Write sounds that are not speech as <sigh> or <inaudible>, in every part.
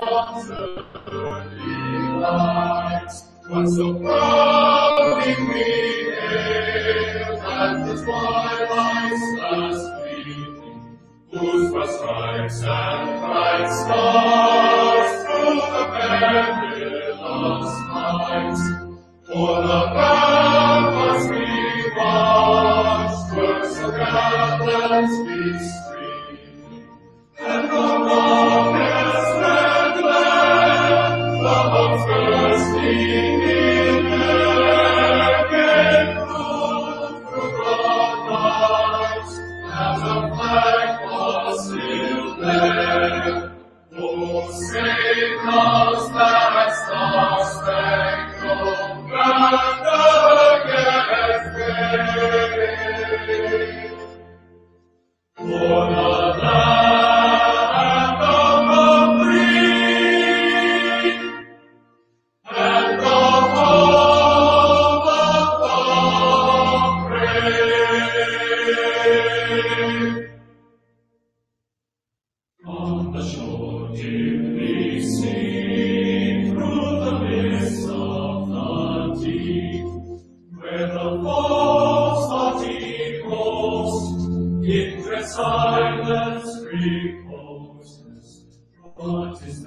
What's so proud in me, and his twilight's last gleaming, whose first stripes and bright stars through the perilous nights, for the ramparts we watched were so gallant, we silence reposes. What is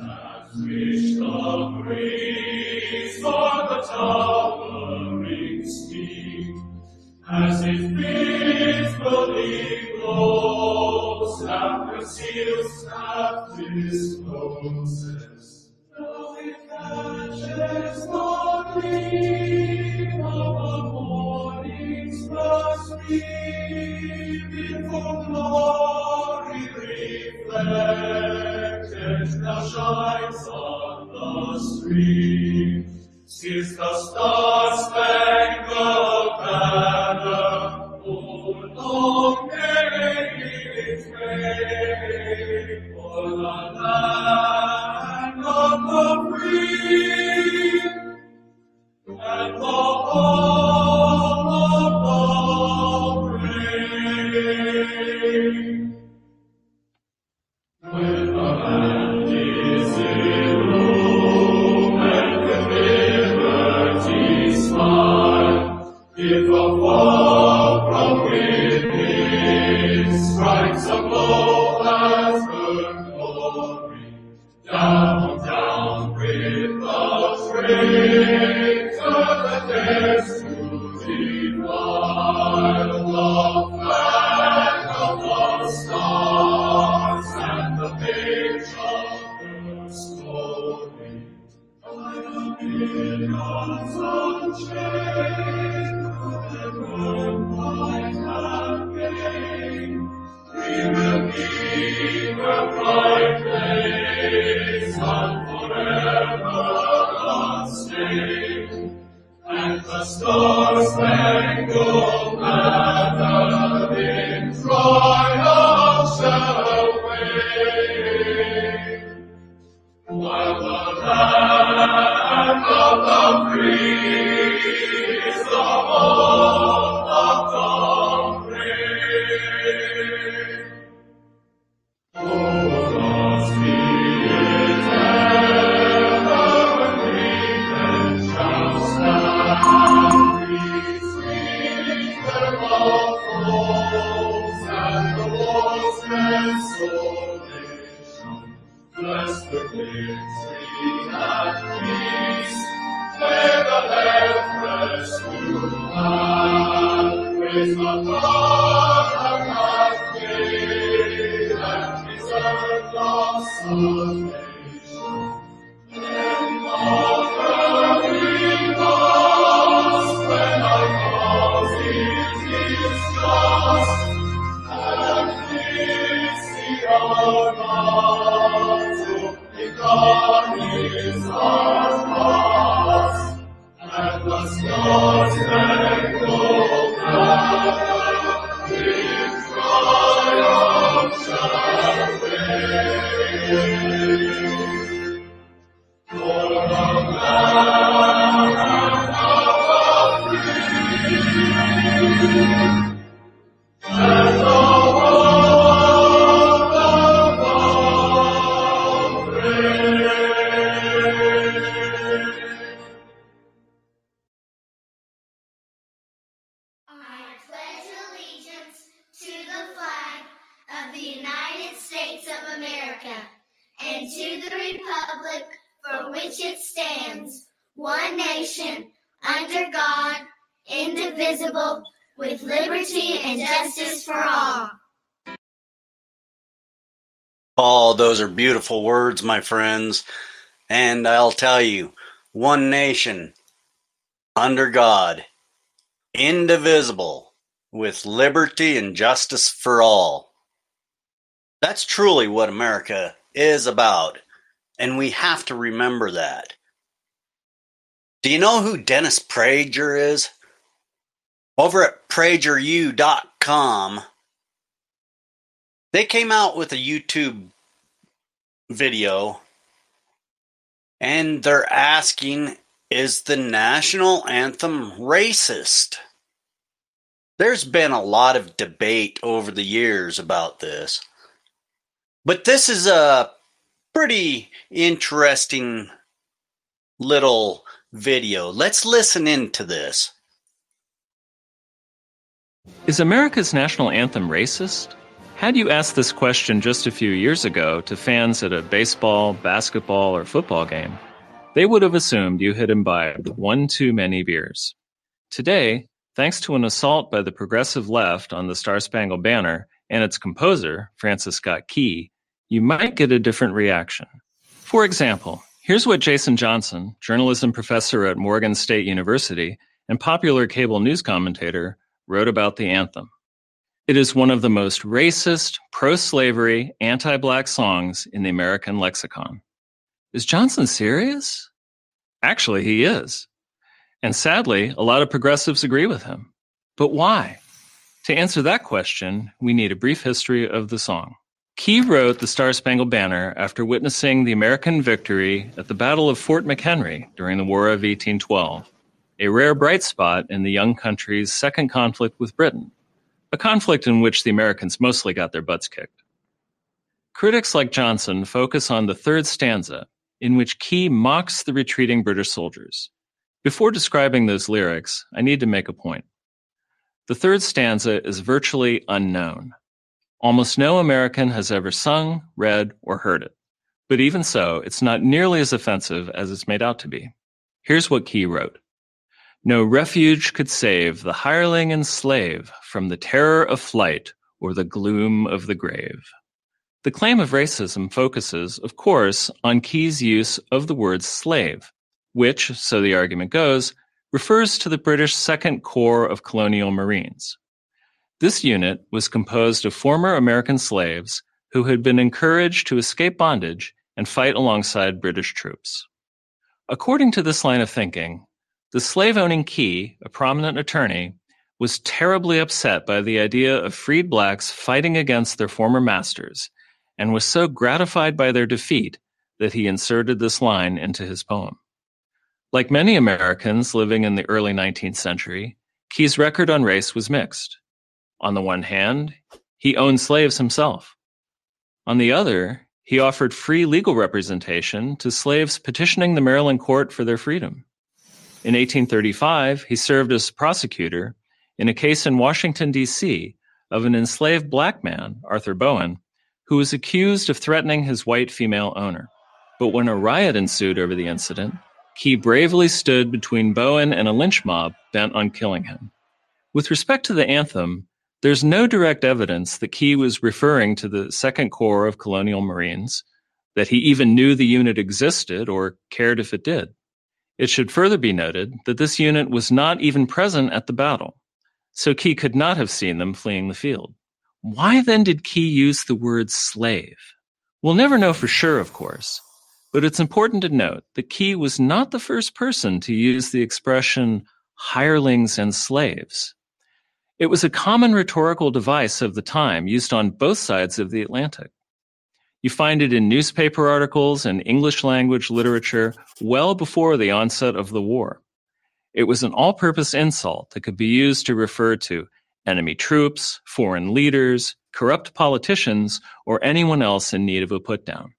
are beautiful words, my friends. And I'll tell you, one nation, under God, indivisible, with liberty and justice for all. That's truly what America is about, and we have to remember that. Do you know who Dennis Prager is? Over at PragerU.com, they came out with a YouTube video and they're asking is the national anthem racist? There's been a lot of debate over the years about this. But this is a pretty interesting little video. Let's listen into this. Is America's national anthem racist? Had you asked this question just a few years ago to fans at a baseball, basketball, or football game, they would have assumed you had imbibed one too many beers. Today, thanks to an assault by the progressive left on the Star Spangled Banner and its composer, Francis Scott Key, you might get a different reaction. For example, here's what Jason Johnson, journalism professor at Morgan State University and popular cable news commentator, wrote about the anthem. It is one of the most racist, pro slavery, anti black songs in the American lexicon. Is Johnson serious? Actually, he is. And sadly, a lot of progressives agree with him. But why? To answer that question, we need a brief history of the song. Key wrote the Star Spangled Banner after witnessing the American victory at the Battle of Fort McHenry during the War of 1812, a rare bright spot in the young country's second conflict with Britain, a conflict in which the Americans mostly got their butts kicked. Critics like Johnson focus on the third stanza, in which Key mocks the retreating British soldiers. Before describing those lyrics, I need to make a point. The third stanza is virtually unknown. Almost no American has ever sung, read, or heard it. But even so, it's not nearly as offensive as it's made out to be. Here's what Key wrote. No refuge could save the hireling and slave from the terror of flight or the gloom of the grave. The claim of racism focuses, of course, on Key's use of the word slave, which, so the argument goes, refers to the British Second Corps of Colonial Marines. This unit was composed of former American slaves who had been encouraged to escape bondage and fight alongside British troops. According to this line of thinking, the slave-owning Key, a prominent attorney, was terribly upset by the idea of freed blacks fighting against their former masters and was so gratified by their defeat that he inserted this line into his poem. Like many Americans living in the early 19th century, Key's record on race was mixed. On the one hand, he owned slaves himself. On the other, he offered free legal representation to slaves petitioning the Maryland court for their freedom. In 1835, he served as prosecutor in a case in Washington, D.C., of an enslaved black man, Arthur Bowen, who was accused of threatening his white female owner. But when a riot ensued over the incident, Key bravely stood between Bowen and a lynch mob bent on killing him. With respect to the anthem, there's no direct evidence that Key was referring to the Second Corps of Colonial Marines, that he even knew the unit existed or cared if it did. It should further be noted that this unit was not even present at the battle, so Key could not have seen them fleeing the field. Why then did Key use the word slave? We'll never know for sure, of course, but it's important to note that Key was not the first person to use the expression hirelings and slaves. It was a common rhetorical device of the time used on both sides of the Atlantic. You find it in newspaper articles and English language literature well before the onset of the war. It was an all purpose insult that could be used to refer to enemy troops, foreign leaders, corrupt politicians, or anyone else in need of a putdown.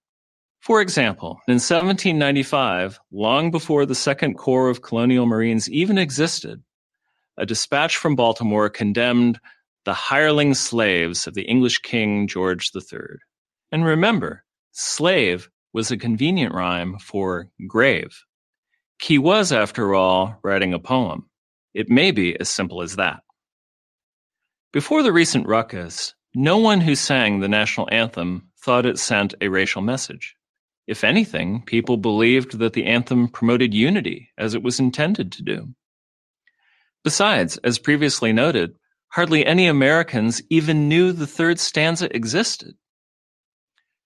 For example, in 1795, long before the Second Corps of Colonial Marines even existed, a dispatch from Baltimore condemned the hireling slaves of the English King George III. And remember, slave was a convenient rhyme for grave. He was, after all, writing a poem. It may be as simple as that. Before the recent ruckus, no one who sang the national anthem thought it sent a racial message. If anything, people believed that the anthem promoted unity as it was intended to do. Besides, as previously noted, hardly any Americans even knew the third stanza existed.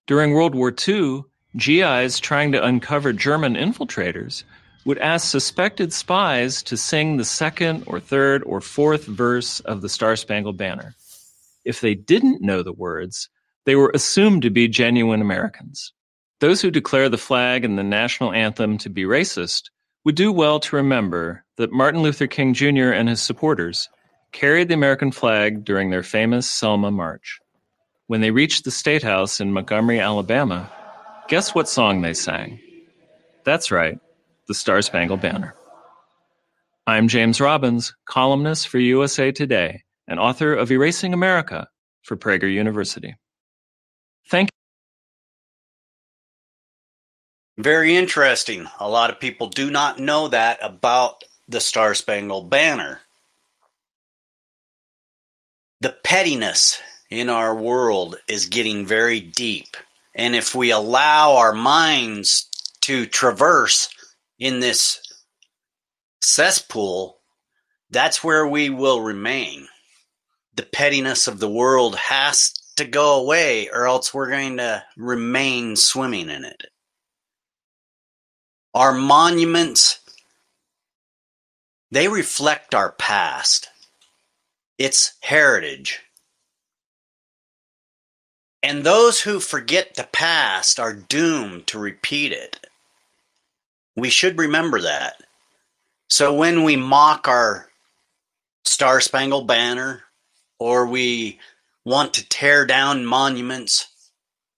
During World War II, GIs trying to uncover German infiltrators would ask suspected spies to sing the second or third or fourth verse of the Star Spangled Banner. If they didn't know the words, they were assumed to be genuine Americans. Those who declare the flag and the national anthem to be racist would do well to remember that Martin Luther King Jr. and his supporters carried the American flag during their famous Selma March. When they reached the State House in Montgomery, Alabama, guess what song they sang? That's right, the Star Spangled Banner. I'm James Robbins, columnist for USA Today and author of Erasing America for Prager University. Thank you. Very interesting. A lot of people do not know that about the Star Spangled Banner. The pettiness in our world is getting very deep. And if we allow our minds to traverse in this cesspool, that's where we will remain. The pettiness of the world has to go away, or else we're going to remain swimming in it. Our monuments, they reflect our past. It's heritage. And those who forget the past are doomed to repeat it. We should remember that. So when we mock our Star Spangled Banner or we want to tear down monuments,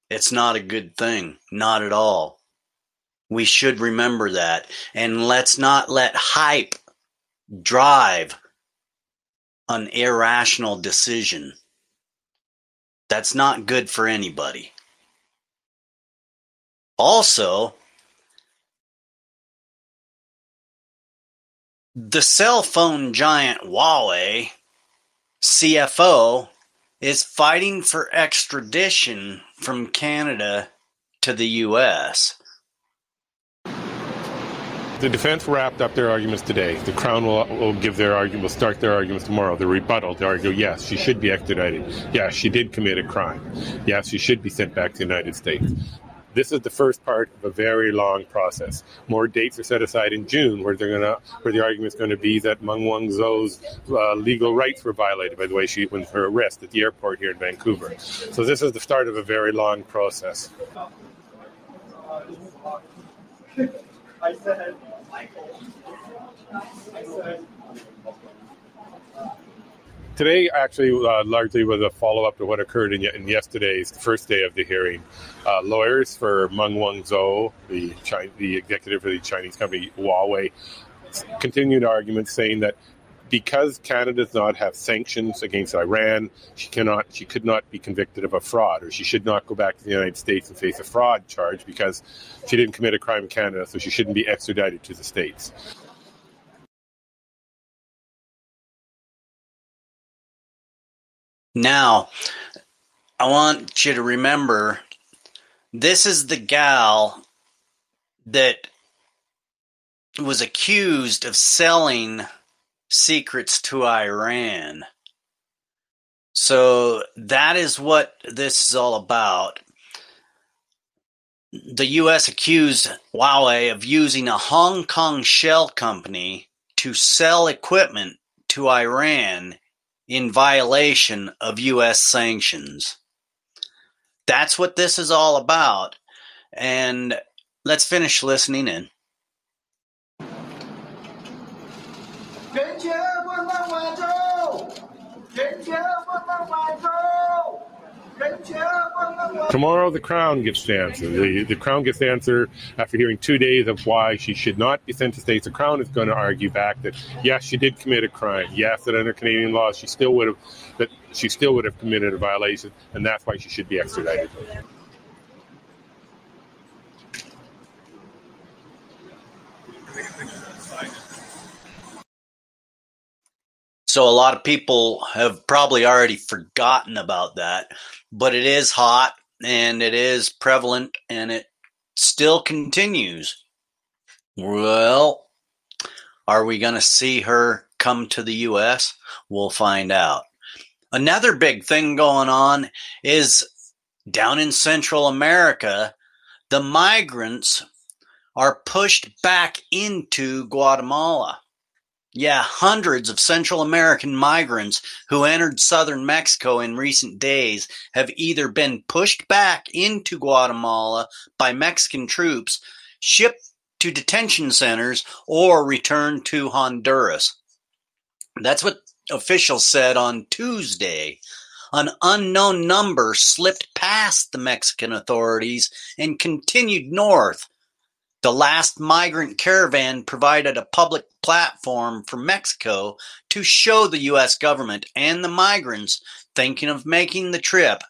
it's not a good thing. Not at all. We should remember that. And let's not let hype drive an irrational decision. That's not good for anybody. Also, the cell phone giant Huawei CFO is fighting for extradition from Canada to the U.S. The defense wrapped up their arguments today. The Crown will, will give their argument, will start their arguments tomorrow. The rebuttal, they argue, yes, she should be extradited. Yes, she did commit a crime. Yes, she should be sent back to the United States. This is the first part of a very long process. More dates are set aside in June, where they're gonna, where the argument is going to be that Meng Wanzhou's uh, legal rights were violated by the way she when her arrest at the airport here in Vancouver. So this is the start of a very long process. I said. Today, actually, uh, largely was a follow up to what occurred in, in, yesterday's first day of the hearing. Uh, lawyers for Meng Wanzhou, the, the executive for the Chinese company Huawei, continued arguments saying that because Canada does not have sanctions against Iran, she cannot, she could not be convicted of a fraud, or she should not go back to the United States and face a fraud charge because she didn't commit a crime in Canada, so she shouldn't be extradited to the states. Now, I want you to remember this is the gal that was accused of selling secrets to Iran. So that is what this is all about. The U.S. accused Huawei of using a Hong Kong shell company to sell equipment to Iran in violation of U.S. sanctions. That's what this is all about. And let's finish listening in. Tomorrow, the Crown gets the answer. The, the Crown gets the answer after hearing two days of why she should not be sent to states. The Crown is going to argue back that yes, she did commit a crime. Yes, that under Canadian law, she still would have that she still would have committed a violation, and that's why she should be extradited. So a lot of people have probably already forgotten about that, but it is hot and it is prevalent and it still continues. Well, are we going to see her come to the U.S.? We'll find out. Another big thing going on is down in Central America, the migrants are pushed back into Guatemala. Yeah, hundreds of Central American migrants who entered southern Mexico in recent days have either been pushed back into Guatemala by Mexican troops, shipped to detention centers, or returned to Honduras. That's what officials said on Tuesday. An unknown number slipped past the Mexican authorities and continued north. The last migrant caravan provided a public platform for Mexico to show the U.S. government and the migrants thinking of making the trip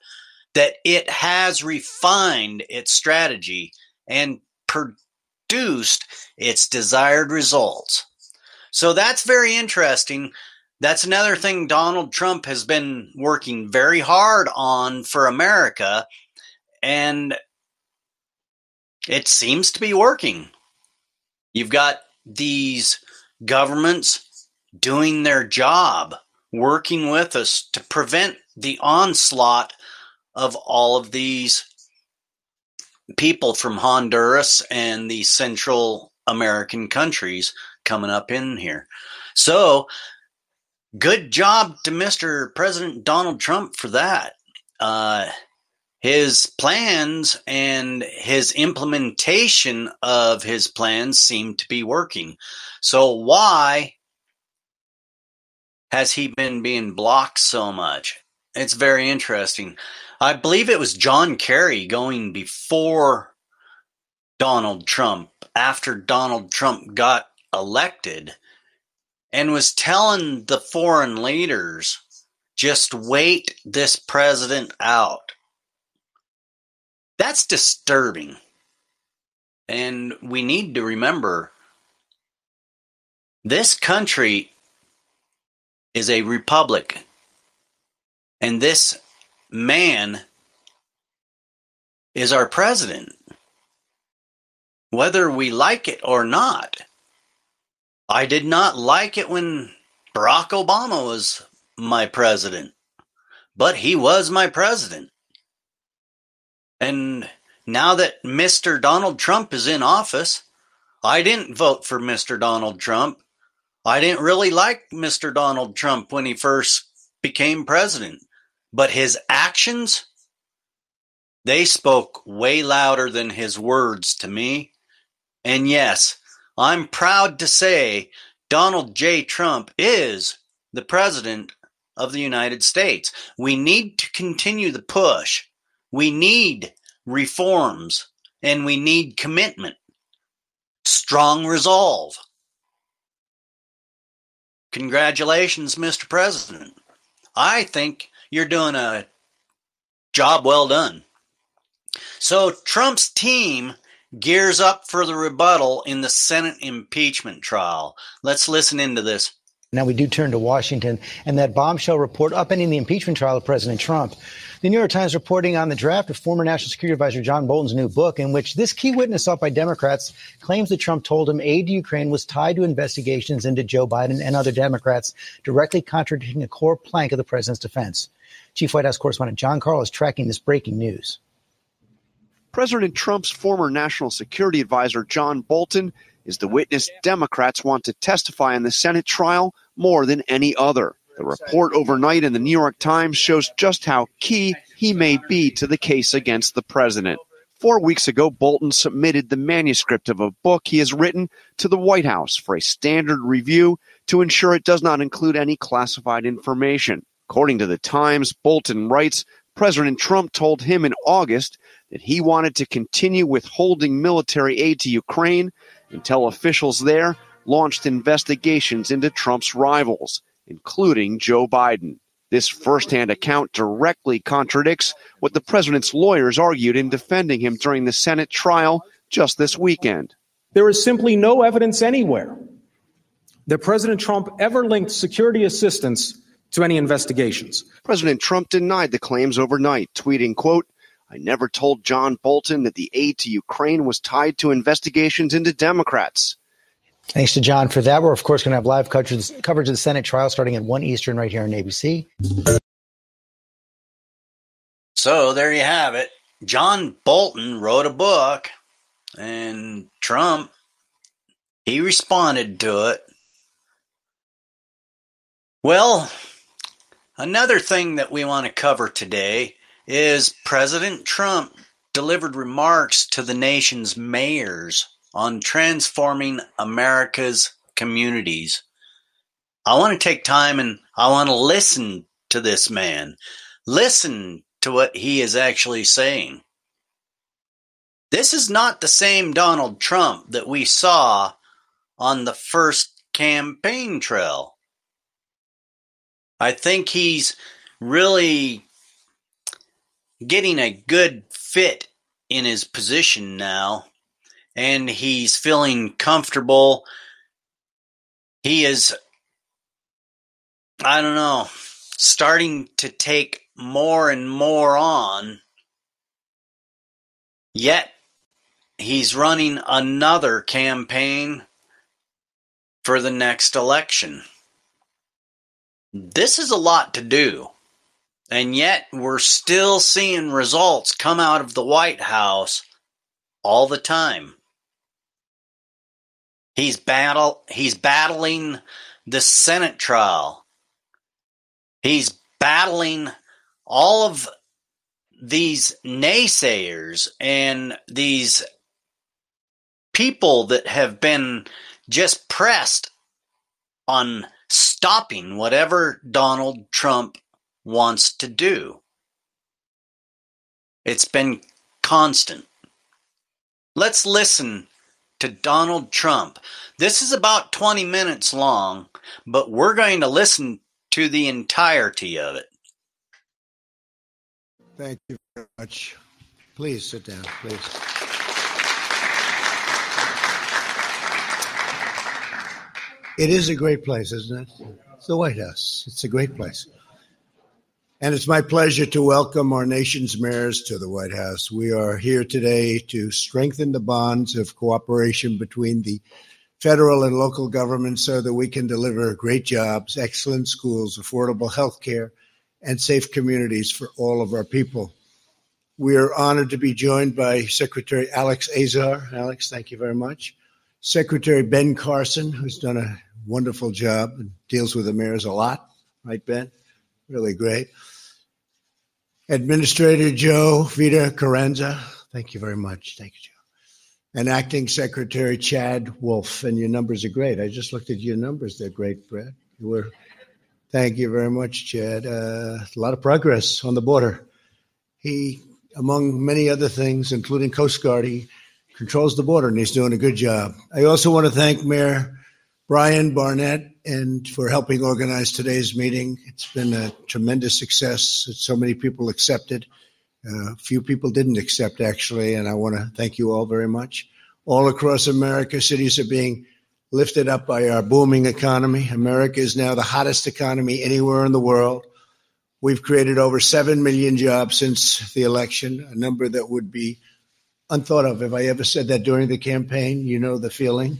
that it has refined its strategy and produced its desired results. So that's very interesting. That's another thing Donald Trump has been working very hard on for America. And it seems to be working. You've got these governments doing their job, working with us to prevent the onslaught of all of these people from Honduras and the Central American countries coming up in here. So good job to Mr. President Donald Trump for that. Uh, his plans and his implementation of his plans seem to be working. So, why has he been being blocked so much? It's very interesting. I believe it was John Kerry going before Donald Trump, after Donald Trump got elected and was telling the foreign leaders just wait this president out. That's disturbing. And we need to remember this country is a republic. And this man is our president. Whether we like it or not. I did not like it when Barack Obama was my president, but he was my president. And now that Mr. Donald Trump is in office, I didn't vote for Mr. Donald Trump. I didn't really like Mr. Donald Trump when he first became president, but his actions, they spoke way louder than his words to me. And yes, I'm proud to say Donald J. Trump is the President of the United States. We need to continue the push. We need reforms and we need commitment, strong resolve. Congratulations, Mr. President. I think you're doing a job well done. So, Trump's team gears up for the rebuttal in the Senate impeachment trial. Let's listen into this. Now we do turn to Washington and that bombshell report upending the impeachment trial of President Trump. The New York Times reporting on the draft of former National Security Advisor John Bolton's new book, in which this key witness sought by Democrats claims that Trump told him aid to Ukraine was tied to investigations into Joe Biden and other Democrats, directly contradicting a core plank of the president's defense. Chief White House correspondent Jon Karl is tracking this breaking news. President Trump's former national security advisor, John Bolton, is the witness Democrats want to testify in the Senate trial more than any other. The report overnight in the New York Times shows just how key he may be to the case against the president. Four weeks ago, Bolton submitted the manuscript of a book he has written to the White House for a standard review to ensure it does not include any classified information. According to the Times, Bolton writes President Trump told him in August that he wanted to continue withholding military aid to Ukraine until officials there launched investigations into Trump's rivals, including Joe Biden. This firsthand account directly contradicts what the president's lawyers argued in defending him during the Senate trial just this weekend. There is simply no evidence anywhere that President Trump ever linked security assistance to any investigations. President Trump denied the claims overnight, tweeting, quote, I never told John Bolton that the aid to Ukraine was tied to investigations into Democrats. Thanks to John for that. We're, of course, going to have live coverage, coverage of the Senate trial starting at 1 Eastern right here on ABC. So there you have it. John Bolton wrote a book, and Trump, he responded to it. Well, another thing that we want to cover today is President Trump delivered remarks to the nation's mayors on transforming America's communities. I want to take time and I want to listen to this man. Listen to what he is actually saying. This is not the same Donald Trump that we saw on the first campaign trail. I think he's really getting a good fit in his position now, and he's feeling comfortable. He is, I don't know, starting to take more and more on, yet he's running another campaign for the next election. This is a lot to do. And yet we're still seeing results come out of the White House all the time. He's battle he's battling the Senate trial. He's battling all of these naysayers and these people that have been just pressed on stopping whatever Donald Trump wants to do. It's been constant. Let's listen to Donald Trump. This is about 20 minutes long, but we're going to listen to the entirety of it. Thank you very much. Please sit down, please. It is a great place, isn't it? It's the White House. It's a great place. And it's my pleasure to welcome our nation's mayors to the White House. We are here today to strengthen the bonds of cooperation between the federal and local governments so that we can deliver great jobs, excellent schools, affordable health care, and safe communities for all of our people. We are honored to be joined by Secretary Alex Azar. Alex, thank you very much. Secretary Ben Carson, who's done a wonderful job and deals with the mayors a lot. Right, Ben? Really great. Administrator Jovita Carranza, thank you very much. Thank you, Joe. And Acting Secretary Chad Wolf, and your numbers are great. I just looked at your numbers; they're great, Brad. You were, thank you very much, Chad. Uh, a lot of progress on the border. He, among many other things, including Coast Guard, he controls the border, and he's doing a good job. I also want to thank Mayor Bryan Barnett and for helping organize today's meeting. It's been a tremendous success. So many people accepted. A uh, few people didn't accept, actually, and I want to thank you all very much. All across America, cities are being lifted up by our booming economy. America is now the hottest economy anywhere in the world. We've created over 7 million jobs since the election, a number that would be unthought of. If I ever said that during the campaign, you know the feeling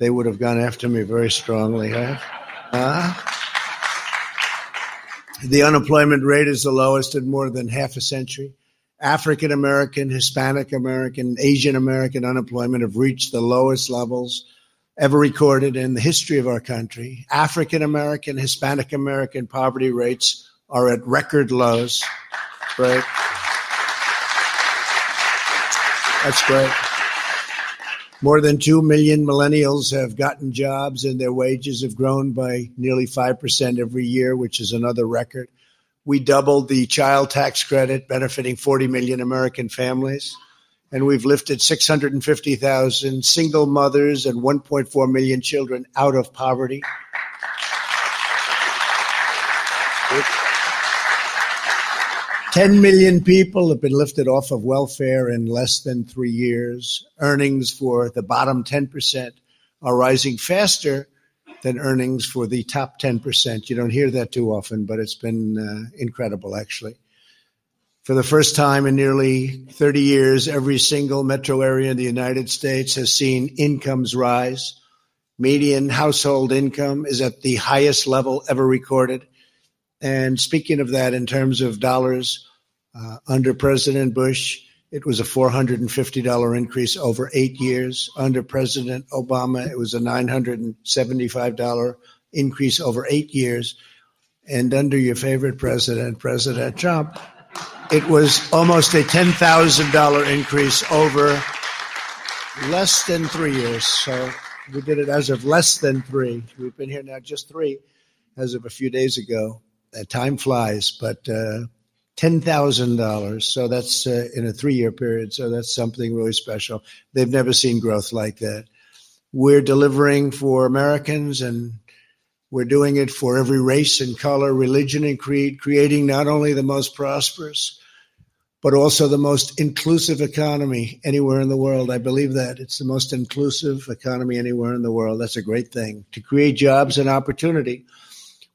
they would have gone after me very strongly. Huh? Uh, the unemployment rate is the lowest in more than half a century. African American, Hispanic American, Asian American unemployment have reached the lowest levels ever recorded in the history of our country. African American, Hispanic American poverty rates are at record lows. Right? That's great. More than 2 million millennials have gotten jobs and their wages have grown by nearly 5% every year, which is another record. We doubled the child tax credit, benefiting 40 million American families. And we've lifted 650,000 single mothers and 1.4 million children out of poverty. 10 million people have been lifted off of welfare in less than three years. Earnings for the bottom 10% are rising faster than earnings for the top 10%. You don't hear that too often, but it's been uh, incredible, actually. For the first time in nearly 30 years, every single metro area in the United States has seen incomes rise. Median household income is at the highest level ever recorded. And speaking of that, in terms of dollars, uh, under President Bush, it was a $450 increase over eight years. Under President Obama, it was a $975 increase over eight years. And under your favorite president, President Trump, it was almost a $10,000 increase over less than three years. So we did it as of less than three. We've been here now just three as of a few days ago. Uh, time flies, but uh, $10,000. So that's uh, in a three year period. So that's something really special. They've never seen growth like that. We're delivering for Americans and we're doing it for every race and color, religion and creed, creating not only the most prosperous, but also the most inclusive economy anywhere in the world. I believe that it's the most inclusive economy anywhere in the world. That's a great thing to create jobs and opportunity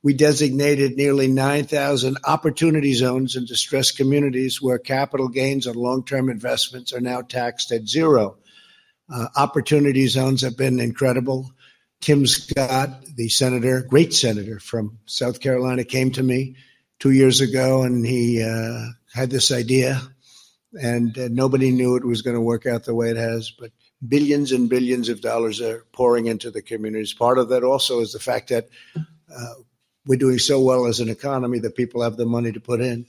we designated nearly 9,000 opportunity zones in distressed communities where capital gains on long term investments are now taxed at zero. Uh, opportunity zones have been incredible. Tim Scott, the senator, great senator from South Carolina, came to me two years ago and he uh, had this idea, and uh, nobody knew it was going to work out the way it has, but billions and billions of dollars are pouring into the communities. Part of that also is the fact that uh, we're doing so well as an economy that people have the money to put in.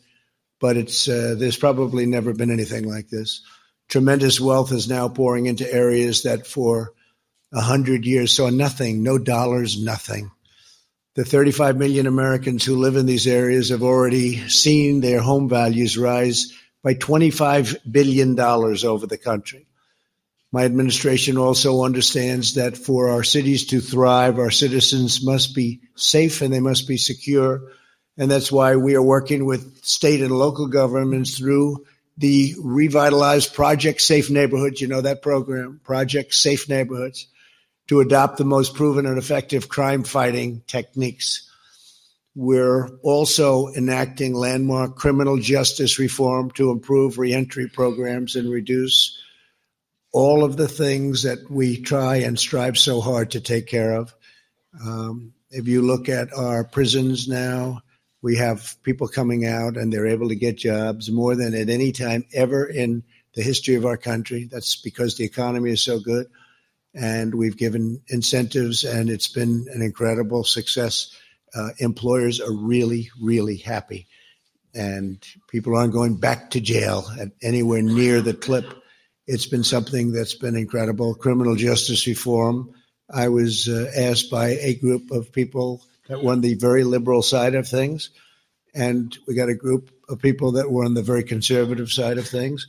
But it's uh, there's probably never been anything like this. Tremendous wealth is now pouring into areas that for a hundred years saw nothing, no dollars, nothing. The 35 million Americans who live in these areas have already seen their home values rise by 25 billion dollars over the country. My administration also understands that for our cities to thrive, our citizens must be safe and they must be secure. And that's why we are working with state and local governments through the revitalized Project Safe Neighborhoods. You know that program, Project Safe Neighborhoods, to adopt the most proven and effective crime fighting techniques. We're also enacting landmark criminal justice reform to improve reentry programs and reduce all of the things that we try and strive so hard to take care of. Um, if you look at our prisons now, we have people coming out and they're able to get jobs more than at any time ever in the history of our country. That's because the economy is so good. And we've given incentives, and it's been an incredible success. Uh, employers are really, really happy. And people aren't going back to jail at anywhere near the clip it's been something that's been incredible. Criminal justice reform. I was uh, asked by a group of people that were on the very liberal side of things, and we got a group of people that were on the very conservative side of things,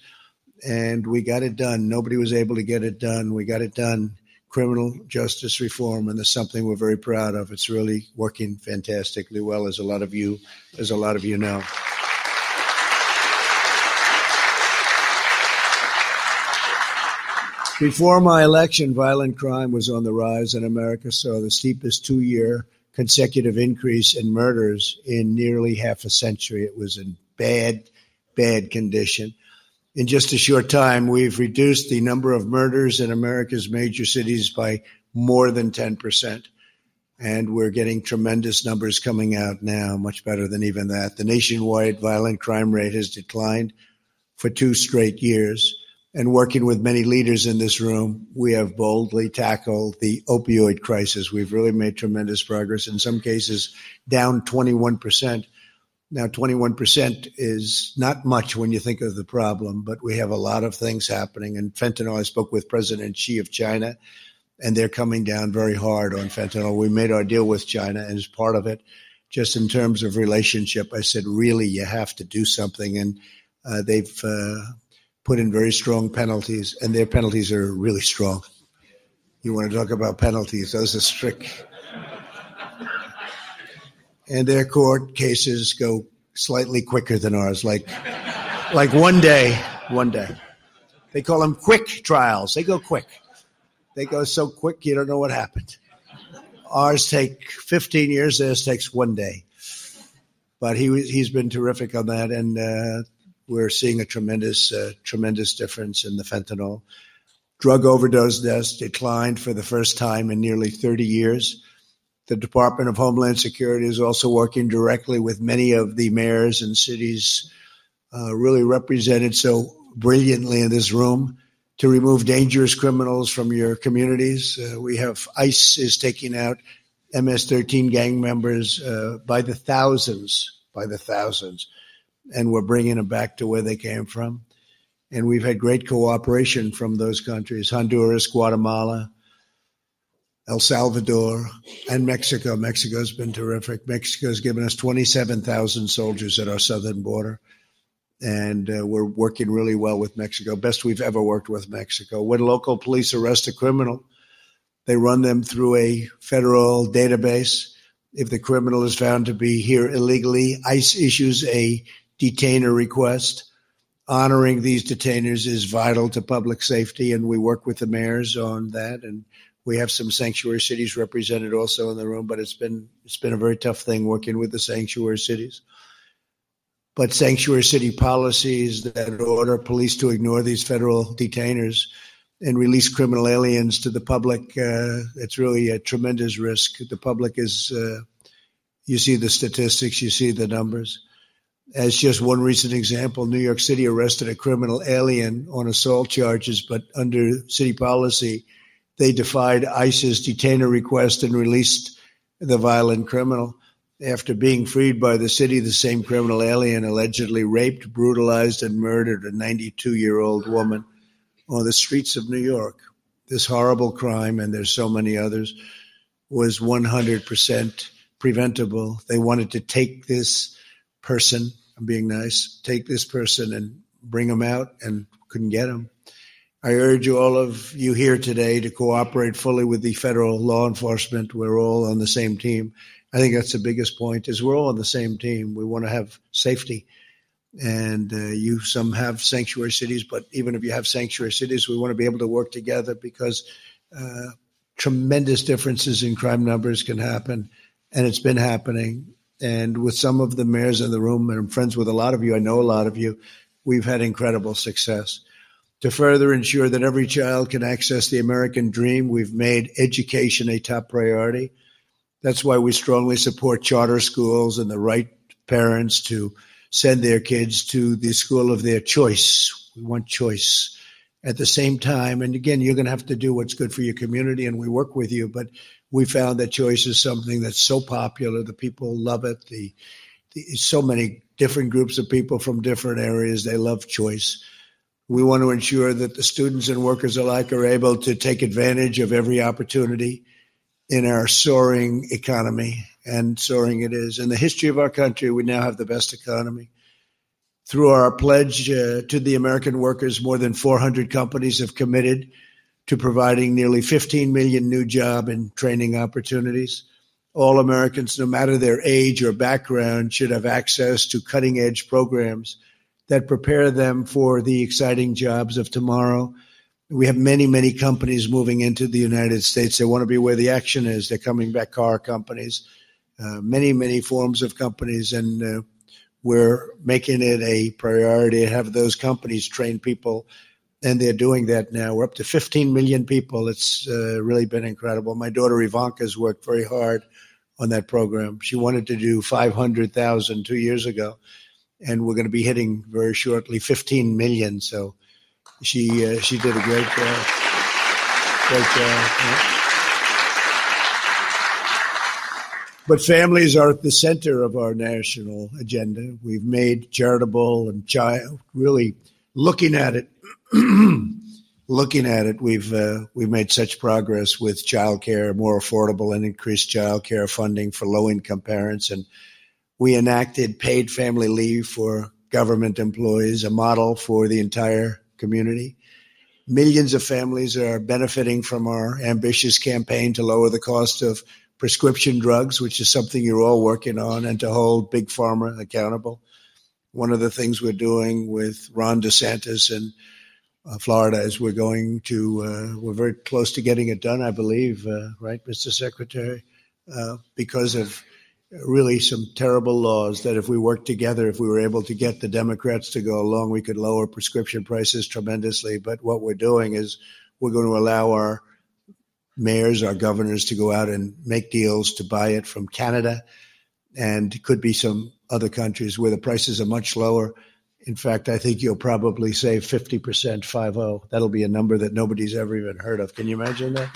and we got it done. Nobody was able to get it done. We got it done. Criminal justice reform, and it's something we're very proud of. It's really working fantastically well, as a lot of you, as a lot of you know. Before my election, violent crime was on the rise in America, saw the steepest two year consecutive increase in murders in nearly half a century. It was in bad, bad condition. In just a short time, we've reduced the number of murders in America's major cities by more than 10%. And we're getting tremendous numbers coming out now, much better than even that. The nationwide violent crime rate has declined for two straight years and working with many leaders in this room, we have boldly tackled the opioid crisis. We've really made tremendous progress. In some cases, down 21%. Now, 21% is not much when you think of the problem, but we have a lot of things happening. And fentanyl, I spoke with President Xi of China, and they're coming down very hard on fentanyl. We made our deal with China, and as part of it, just in terms of relationship, I said, really, you have to do something. And uh, they've uh, put in very strong penalties, and their penalties are really strong. You want to talk about penalties, those are strict. And their court cases go slightly quicker than ours, like, like one day, one day. They call them quick trials. They go quick. They go so quick you don't know what happened. Ours take 15 years. Theirs takes one day. But he he's been terrific on that, and uh, we're seeing a tremendous uh, tremendous difference in the fentanyl. Drug overdose deaths declined for the first time in nearly 30 years. The Department of Homeland Security is also working directly with many of the mayors and cities, uh, really represented so brilliantly in this room, to remove dangerous criminals from your communities. Uh, we have ICE is taking out MS-13 gang members uh, by the thousands, by the thousands, and we're bringing them back to where they came from. And we've had great cooperation from those countries: Honduras, Guatemala, El Salvador, and Mexico. Mexico's been terrific. Mexico's given us 27,000 soldiers at our southern border. And uh, we're working really well with Mexico. Best we've ever worked with Mexico. When local police arrest a criminal, they run them through a federal database. If the criminal is found to be here illegally, ICE issues a detainer request. Honoring these detainers is vital to public safety, and we work with the mayors on that. And we have some sanctuary cities represented also in the room, but it's been it's been a very tough thing working with the sanctuary cities. But sanctuary city policies that order police to ignore these federal detainers and release criminal aliens to the public, uh, it's really a tremendous risk. The public is, uh, you see the statistics, you see the numbers. As just one recent example, New York City arrested a criminal alien on assault charges, but under city policy, they defied ICE's detainer request and released the violent criminal. After being freed by the city, the same criminal alien allegedly raped, brutalized, and murdered a 92 year old woman on the streets of New York. This horrible crime, and there's so many others, was 100% preventable. They wanted to take this person, I'm being nice, take this person and bring him out and couldn't get him. I urge you, all of you here today to cooperate fully with the federal law enforcement. We're all on the same team. I think that's the biggest point is we're all on the same team. We want to have safety. And uh, you some have sanctuary cities, but even if you have sanctuary cities, we want to be able to work together because uh, tremendous differences in crime numbers can happen. And it's been happening. And with some of the mayors in the room, and I'm friends with a lot of you, I know a lot of you, we've had incredible success. To further ensure that every child can access the American dream, we've made education a top priority. That's why we strongly support charter schools and the right parents to send their kids to the school of their choice. We want choice. At the same time, and again, you're going to have to do what's good for your community, and we work with you. But we found that choice is something that's so popular. The people love it. The, the so many different groups of people from different areas they love choice. We want to ensure that the students and workers alike are able to take advantage of every opportunity in our soaring economy, and soaring it is. In the history of our country, we now have the best economy. Through our pledge uh, to the American workers, more than 400 companies have committed to providing nearly 15 million new job and training opportunities. All Americans, no matter their age or background, should have access to cutting edge programs that prepare them for the exciting jobs of tomorrow. We have many, many companies moving into the United States. They want to be where the action is. They're coming back, car companies, uh, many, many forms of companies, and uh, we're making it a priority to have those companies train people, and they're doing that now. We're up to 15 million people. It's uh, really been incredible. My daughter Ivanka has worked very hard on that program. She wanted to do 500,000 two years ago and we're going to be hitting very shortly 15 million. So she uh, she did a great job. Great job. Yeah. But families are at the center of our national agenda. We've made charitable and child really looking at it. <clears throat> looking at it, we've uh, we've made such progress with childcare, more affordable and increased childcare funding for low income parents, and we enacted paid family leave for government employees, a model for the entire community. Millions of families are benefiting from our ambitious campaign to lower the cost of prescription drugs, which is something you're all working on, and to hold Big Pharma accountable. One of the things we're doing with Ron DeSantis uh, Florida is we're going to, uh, we're very close to getting it done, I believe, uh, right, Mr. Secretary? uh, because of really some terrible laws that if we worked together, if we were able to get the Democrats to go along, we could lower prescription prices tremendously. But what we're doing is we're going to allow our mayors, our governors to go out and make deals to buy it from Canada and could be some other countries where the prices are much lower. In fact, I think you'll probably save 50%, 5 That'll be a number that nobody's ever even heard of. Can you imagine that?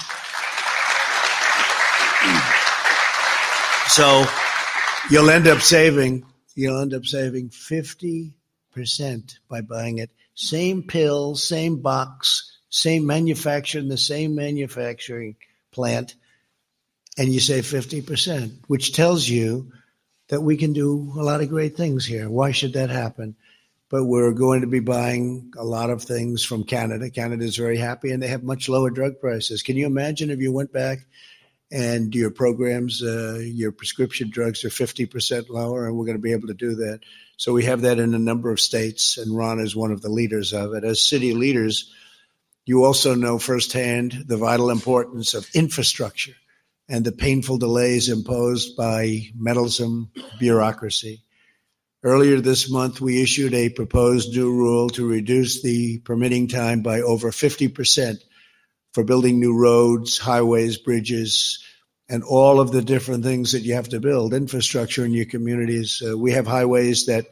So you'll end up saving, you'll end up saving 50% by buying it. Same pill, same box, same manufacturer in the same manufacturing plant, and you save 50%, which tells you that we can do a lot of great things here. Why should that happen? But we're going to be buying a lot of things from Canada. Canada is very happy and they have much lower drug prices. Can you imagine if you went back and your programs, uh, your prescription drugs are 50% lower, and we're going to be able to do that. So we have that in a number of states, and Ron is one of the leaders of it. As city leaders, you also know firsthand the vital importance of infrastructure and the painful delays imposed by meddlesome bureaucracy. Earlier this month, we issued a proposed new rule to reduce the permitting time by over 50% for building new roads, highways, bridges, and all of the different things that you have to build, infrastructure in your communities. Uh, we have highways that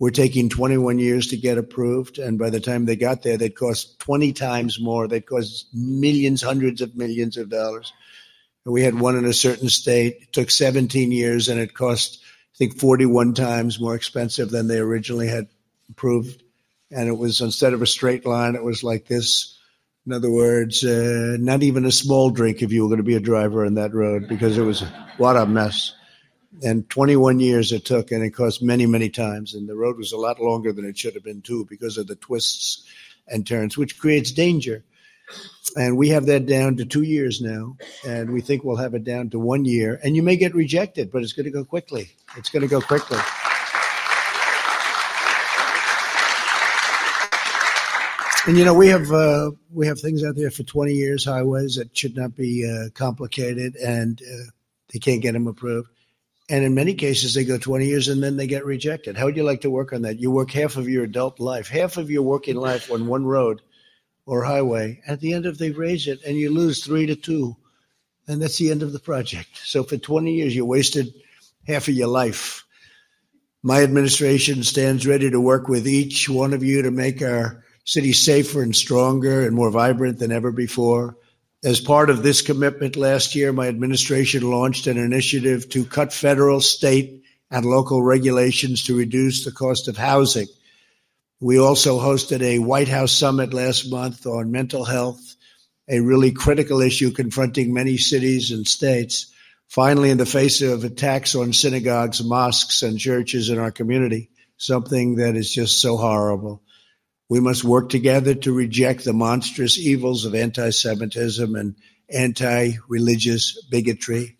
were taking 21 years to get approved, and by the time they got there, they'd cost 20 times more. They'd cost millions, hundreds of millions of dollars. We had one in a certain state. It took 17 years, and it cost, I think, 41 times more expensive than they originally had approved. And it was instead of a straight line, it was like this in other words, uh, not even a small drink if you were going to be a driver on that road because it was what a mess. And 21 years it took, and it cost many, many times. And the road was a lot longer than it should have been, too, because of the twists and turns, which creates danger. And we have that down to two years now, and we think we'll have it down to one year. And you may get rejected, but it's going to go quickly. It's going to go quickly. And you know we have uh, we have things out there for 20 years, highways that should not be uh, complicated, and uh, they can't get them approved. And in many cases, they go 20 years and then they get rejected. How would you like to work on that? You work half of your adult life, half of your working life on one road or highway. At the end of they raise it, and you lose three to two, and that's the end of the project. <laughs> So for 20 years, you wasted half of your life. My administration stands ready to work with each one of you to make our city safer and stronger and more vibrant than ever before. As part of this commitment last year, my administration launched an initiative to cut federal, state, and local regulations to reduce the cost of housing. We also hosted a White House summit last month on mental health, a really critical issue confronting many cities and states. Finally, in the face of attacks on synagogues, mosques, and churches in our community, something that is just so horrible. We must work together to reject the monstrous evils of anti Semitism and anti religious bigotry.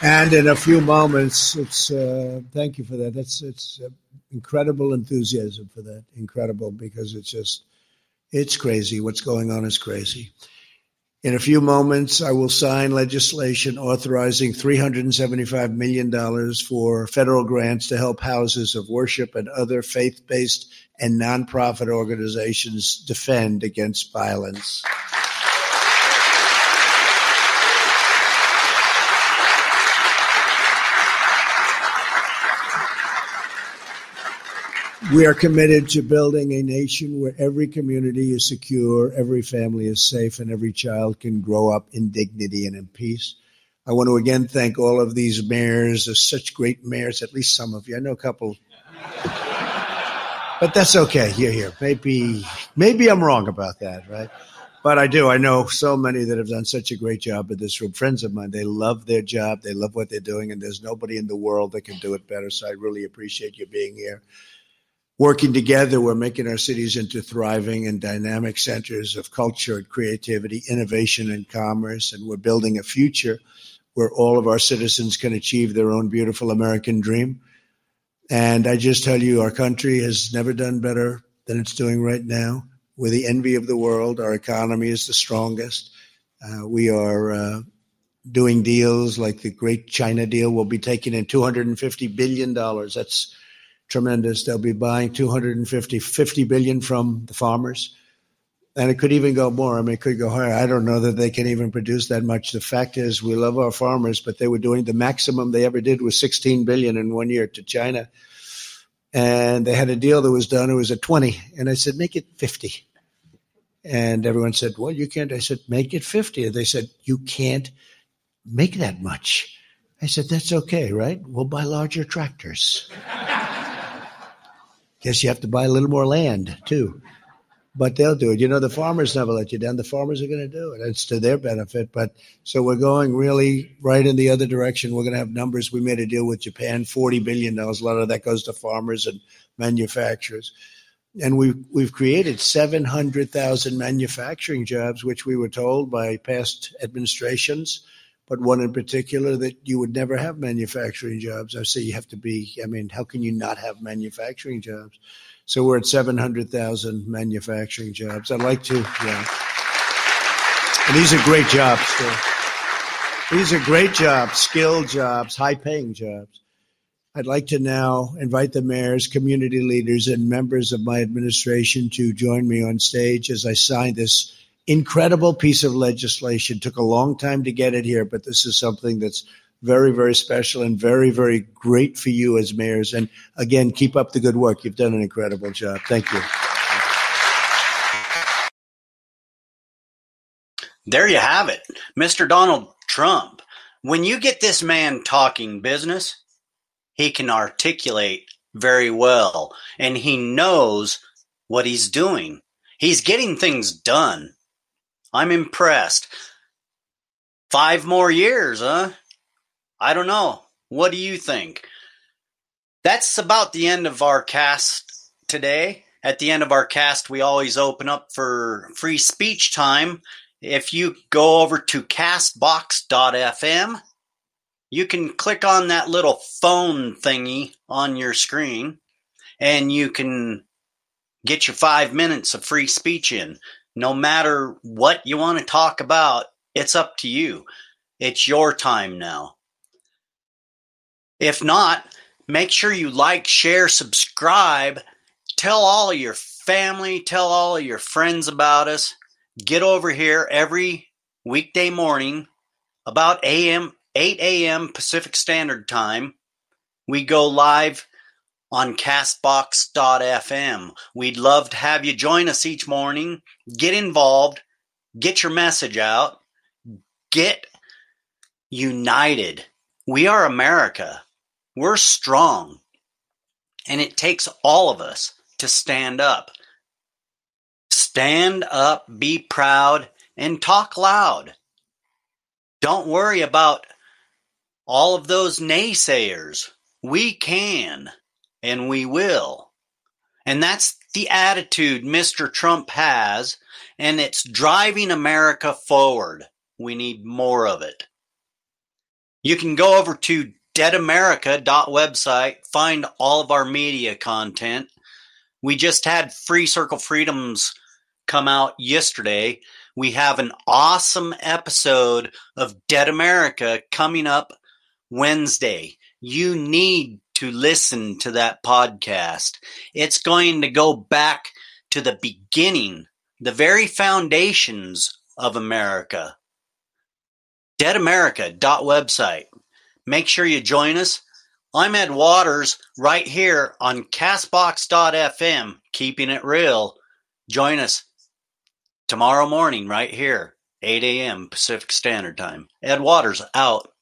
And in a few moments, it's uh, thank you for that. That's it's uh, incredible enthusiasm for that. Incredible because it's just it's crazy. What's going on is crazy. In a few moments, I will sign legislation authorizing $375 million for federal grants to help houses of worship and other faith based and nonprofit organizations defend against violence. We are committed to building a nation where every community is secure, every family is safe, and every child can grow up in dignity and in peace. I want to again thank all of these mayors. Such great mayors, at least some of you. I know a couple. but that's okay. You're here. Maybe, maybe I'm wrong about that, right? But I do. I know so many that have done such a great job at this room. Friends of mine, they love their job. They love what they're doing, and there's nobody in the world that can do it better. So I really appreciate you being here working together, we're making our cities into thriving and dynamic centers of culture and creativity, innovation and commerce. And we're building a future where all of our citizens can achieve their own beautiful American dream. And I just tell you, our country has never done better than it's doing right now. We're the envy of the world. Our economy is the strongest. Uh, we are uh, doing deals like the great China deal. We'll be taking in $250 billion. That's tremendous. They'll be buying 250, 50 billion from the farmers. And it could even go more. I mean, it could go higher. I don't know that they can even produce that much. The fact is, we love our farmers, but they were doing the maximum they ever did was 16 billion in one year to China. And they had a deal that was done. It was at 20. And I said, make it 50. And everyone said, well, you can't. I said, make it 50. And they said, you can't make that much. I said, that's okay, right? We'll buy larger tractors. <laughs> Guess you have to buy a little more land too. But they'll do it. You know, the farmers never let you down. The farmers are going to do it. It's to their benefit. But so we're going really right in the other direction. We're going to have numbers. We made a deal with Japan, $40 billion. A lot of that goes to farmers and manufacturers. And we've, we've created 700,000 manufacturing jobs, which we were told by past administrations but one in particular that you would never have manufacturing jobs. I say you have to be, I mean, how can you not have manufacturing jobs? So we're at 700,000 manufacturing jobs. I'd like to, yeah. And these are great jobs, too. These are great jobs, skilled jobs, high paying jobs. I'd like to now invite the mayors, community leaders, and members of my administration to join me on stage as I sign this incredible piece of legislation. Took a long time to get it here, but this is something that's very, very special and very, very great for you as mayors. And again, keep up the good work. You've done an incredible job. Thank you. There you have it, Mr. Donald Trump. When you get this man talking business, he can articulate very well and he knows what he's doing. He's getting things done. I'm impressed. Five more years, huh? I don't know. What do you think? That's about the end of our cast today. At the end of our cast, we always open up for free speech time. If you go over to castbox.fm, you can click on that little phone thingy on your screen and you can get your five minutes of free speech in no matter what you want to talk about, it's up to you. It's your time now. If not, make sure you like, share, subscribe, tell all your family, tell all your friends about us. Get over here every weekday morning about AM 8 a.m. Pacific Standard Time. We go live on castbox.fm. We'd love to have you join us each morning. Get involved, get your message out, get united. We are America. We're strong. And it takes all of us to stand up. Stand up, be proud, and talk loud. Don't worry about all of those naysayers. We can and we will. And that's the attitude Mr. Trump has, and it's driving America forward. We need more of it. You can go over to deadamerica.website, find all of our media content. We just had Free Circle Freedoms come out yesterday. We have an awesome episode of Dead America coming up Wednesday. You need to listen to that podcast. It's going to go back to the beginning, the very foundations of America. DeadAmerica.website. Make sure you join us. I'm Ed Waters right here on Castbox.fm, keeping it real. Join us tomorrow morning right here, 8 a.m. Pacific Standard Time. Ed Waters out.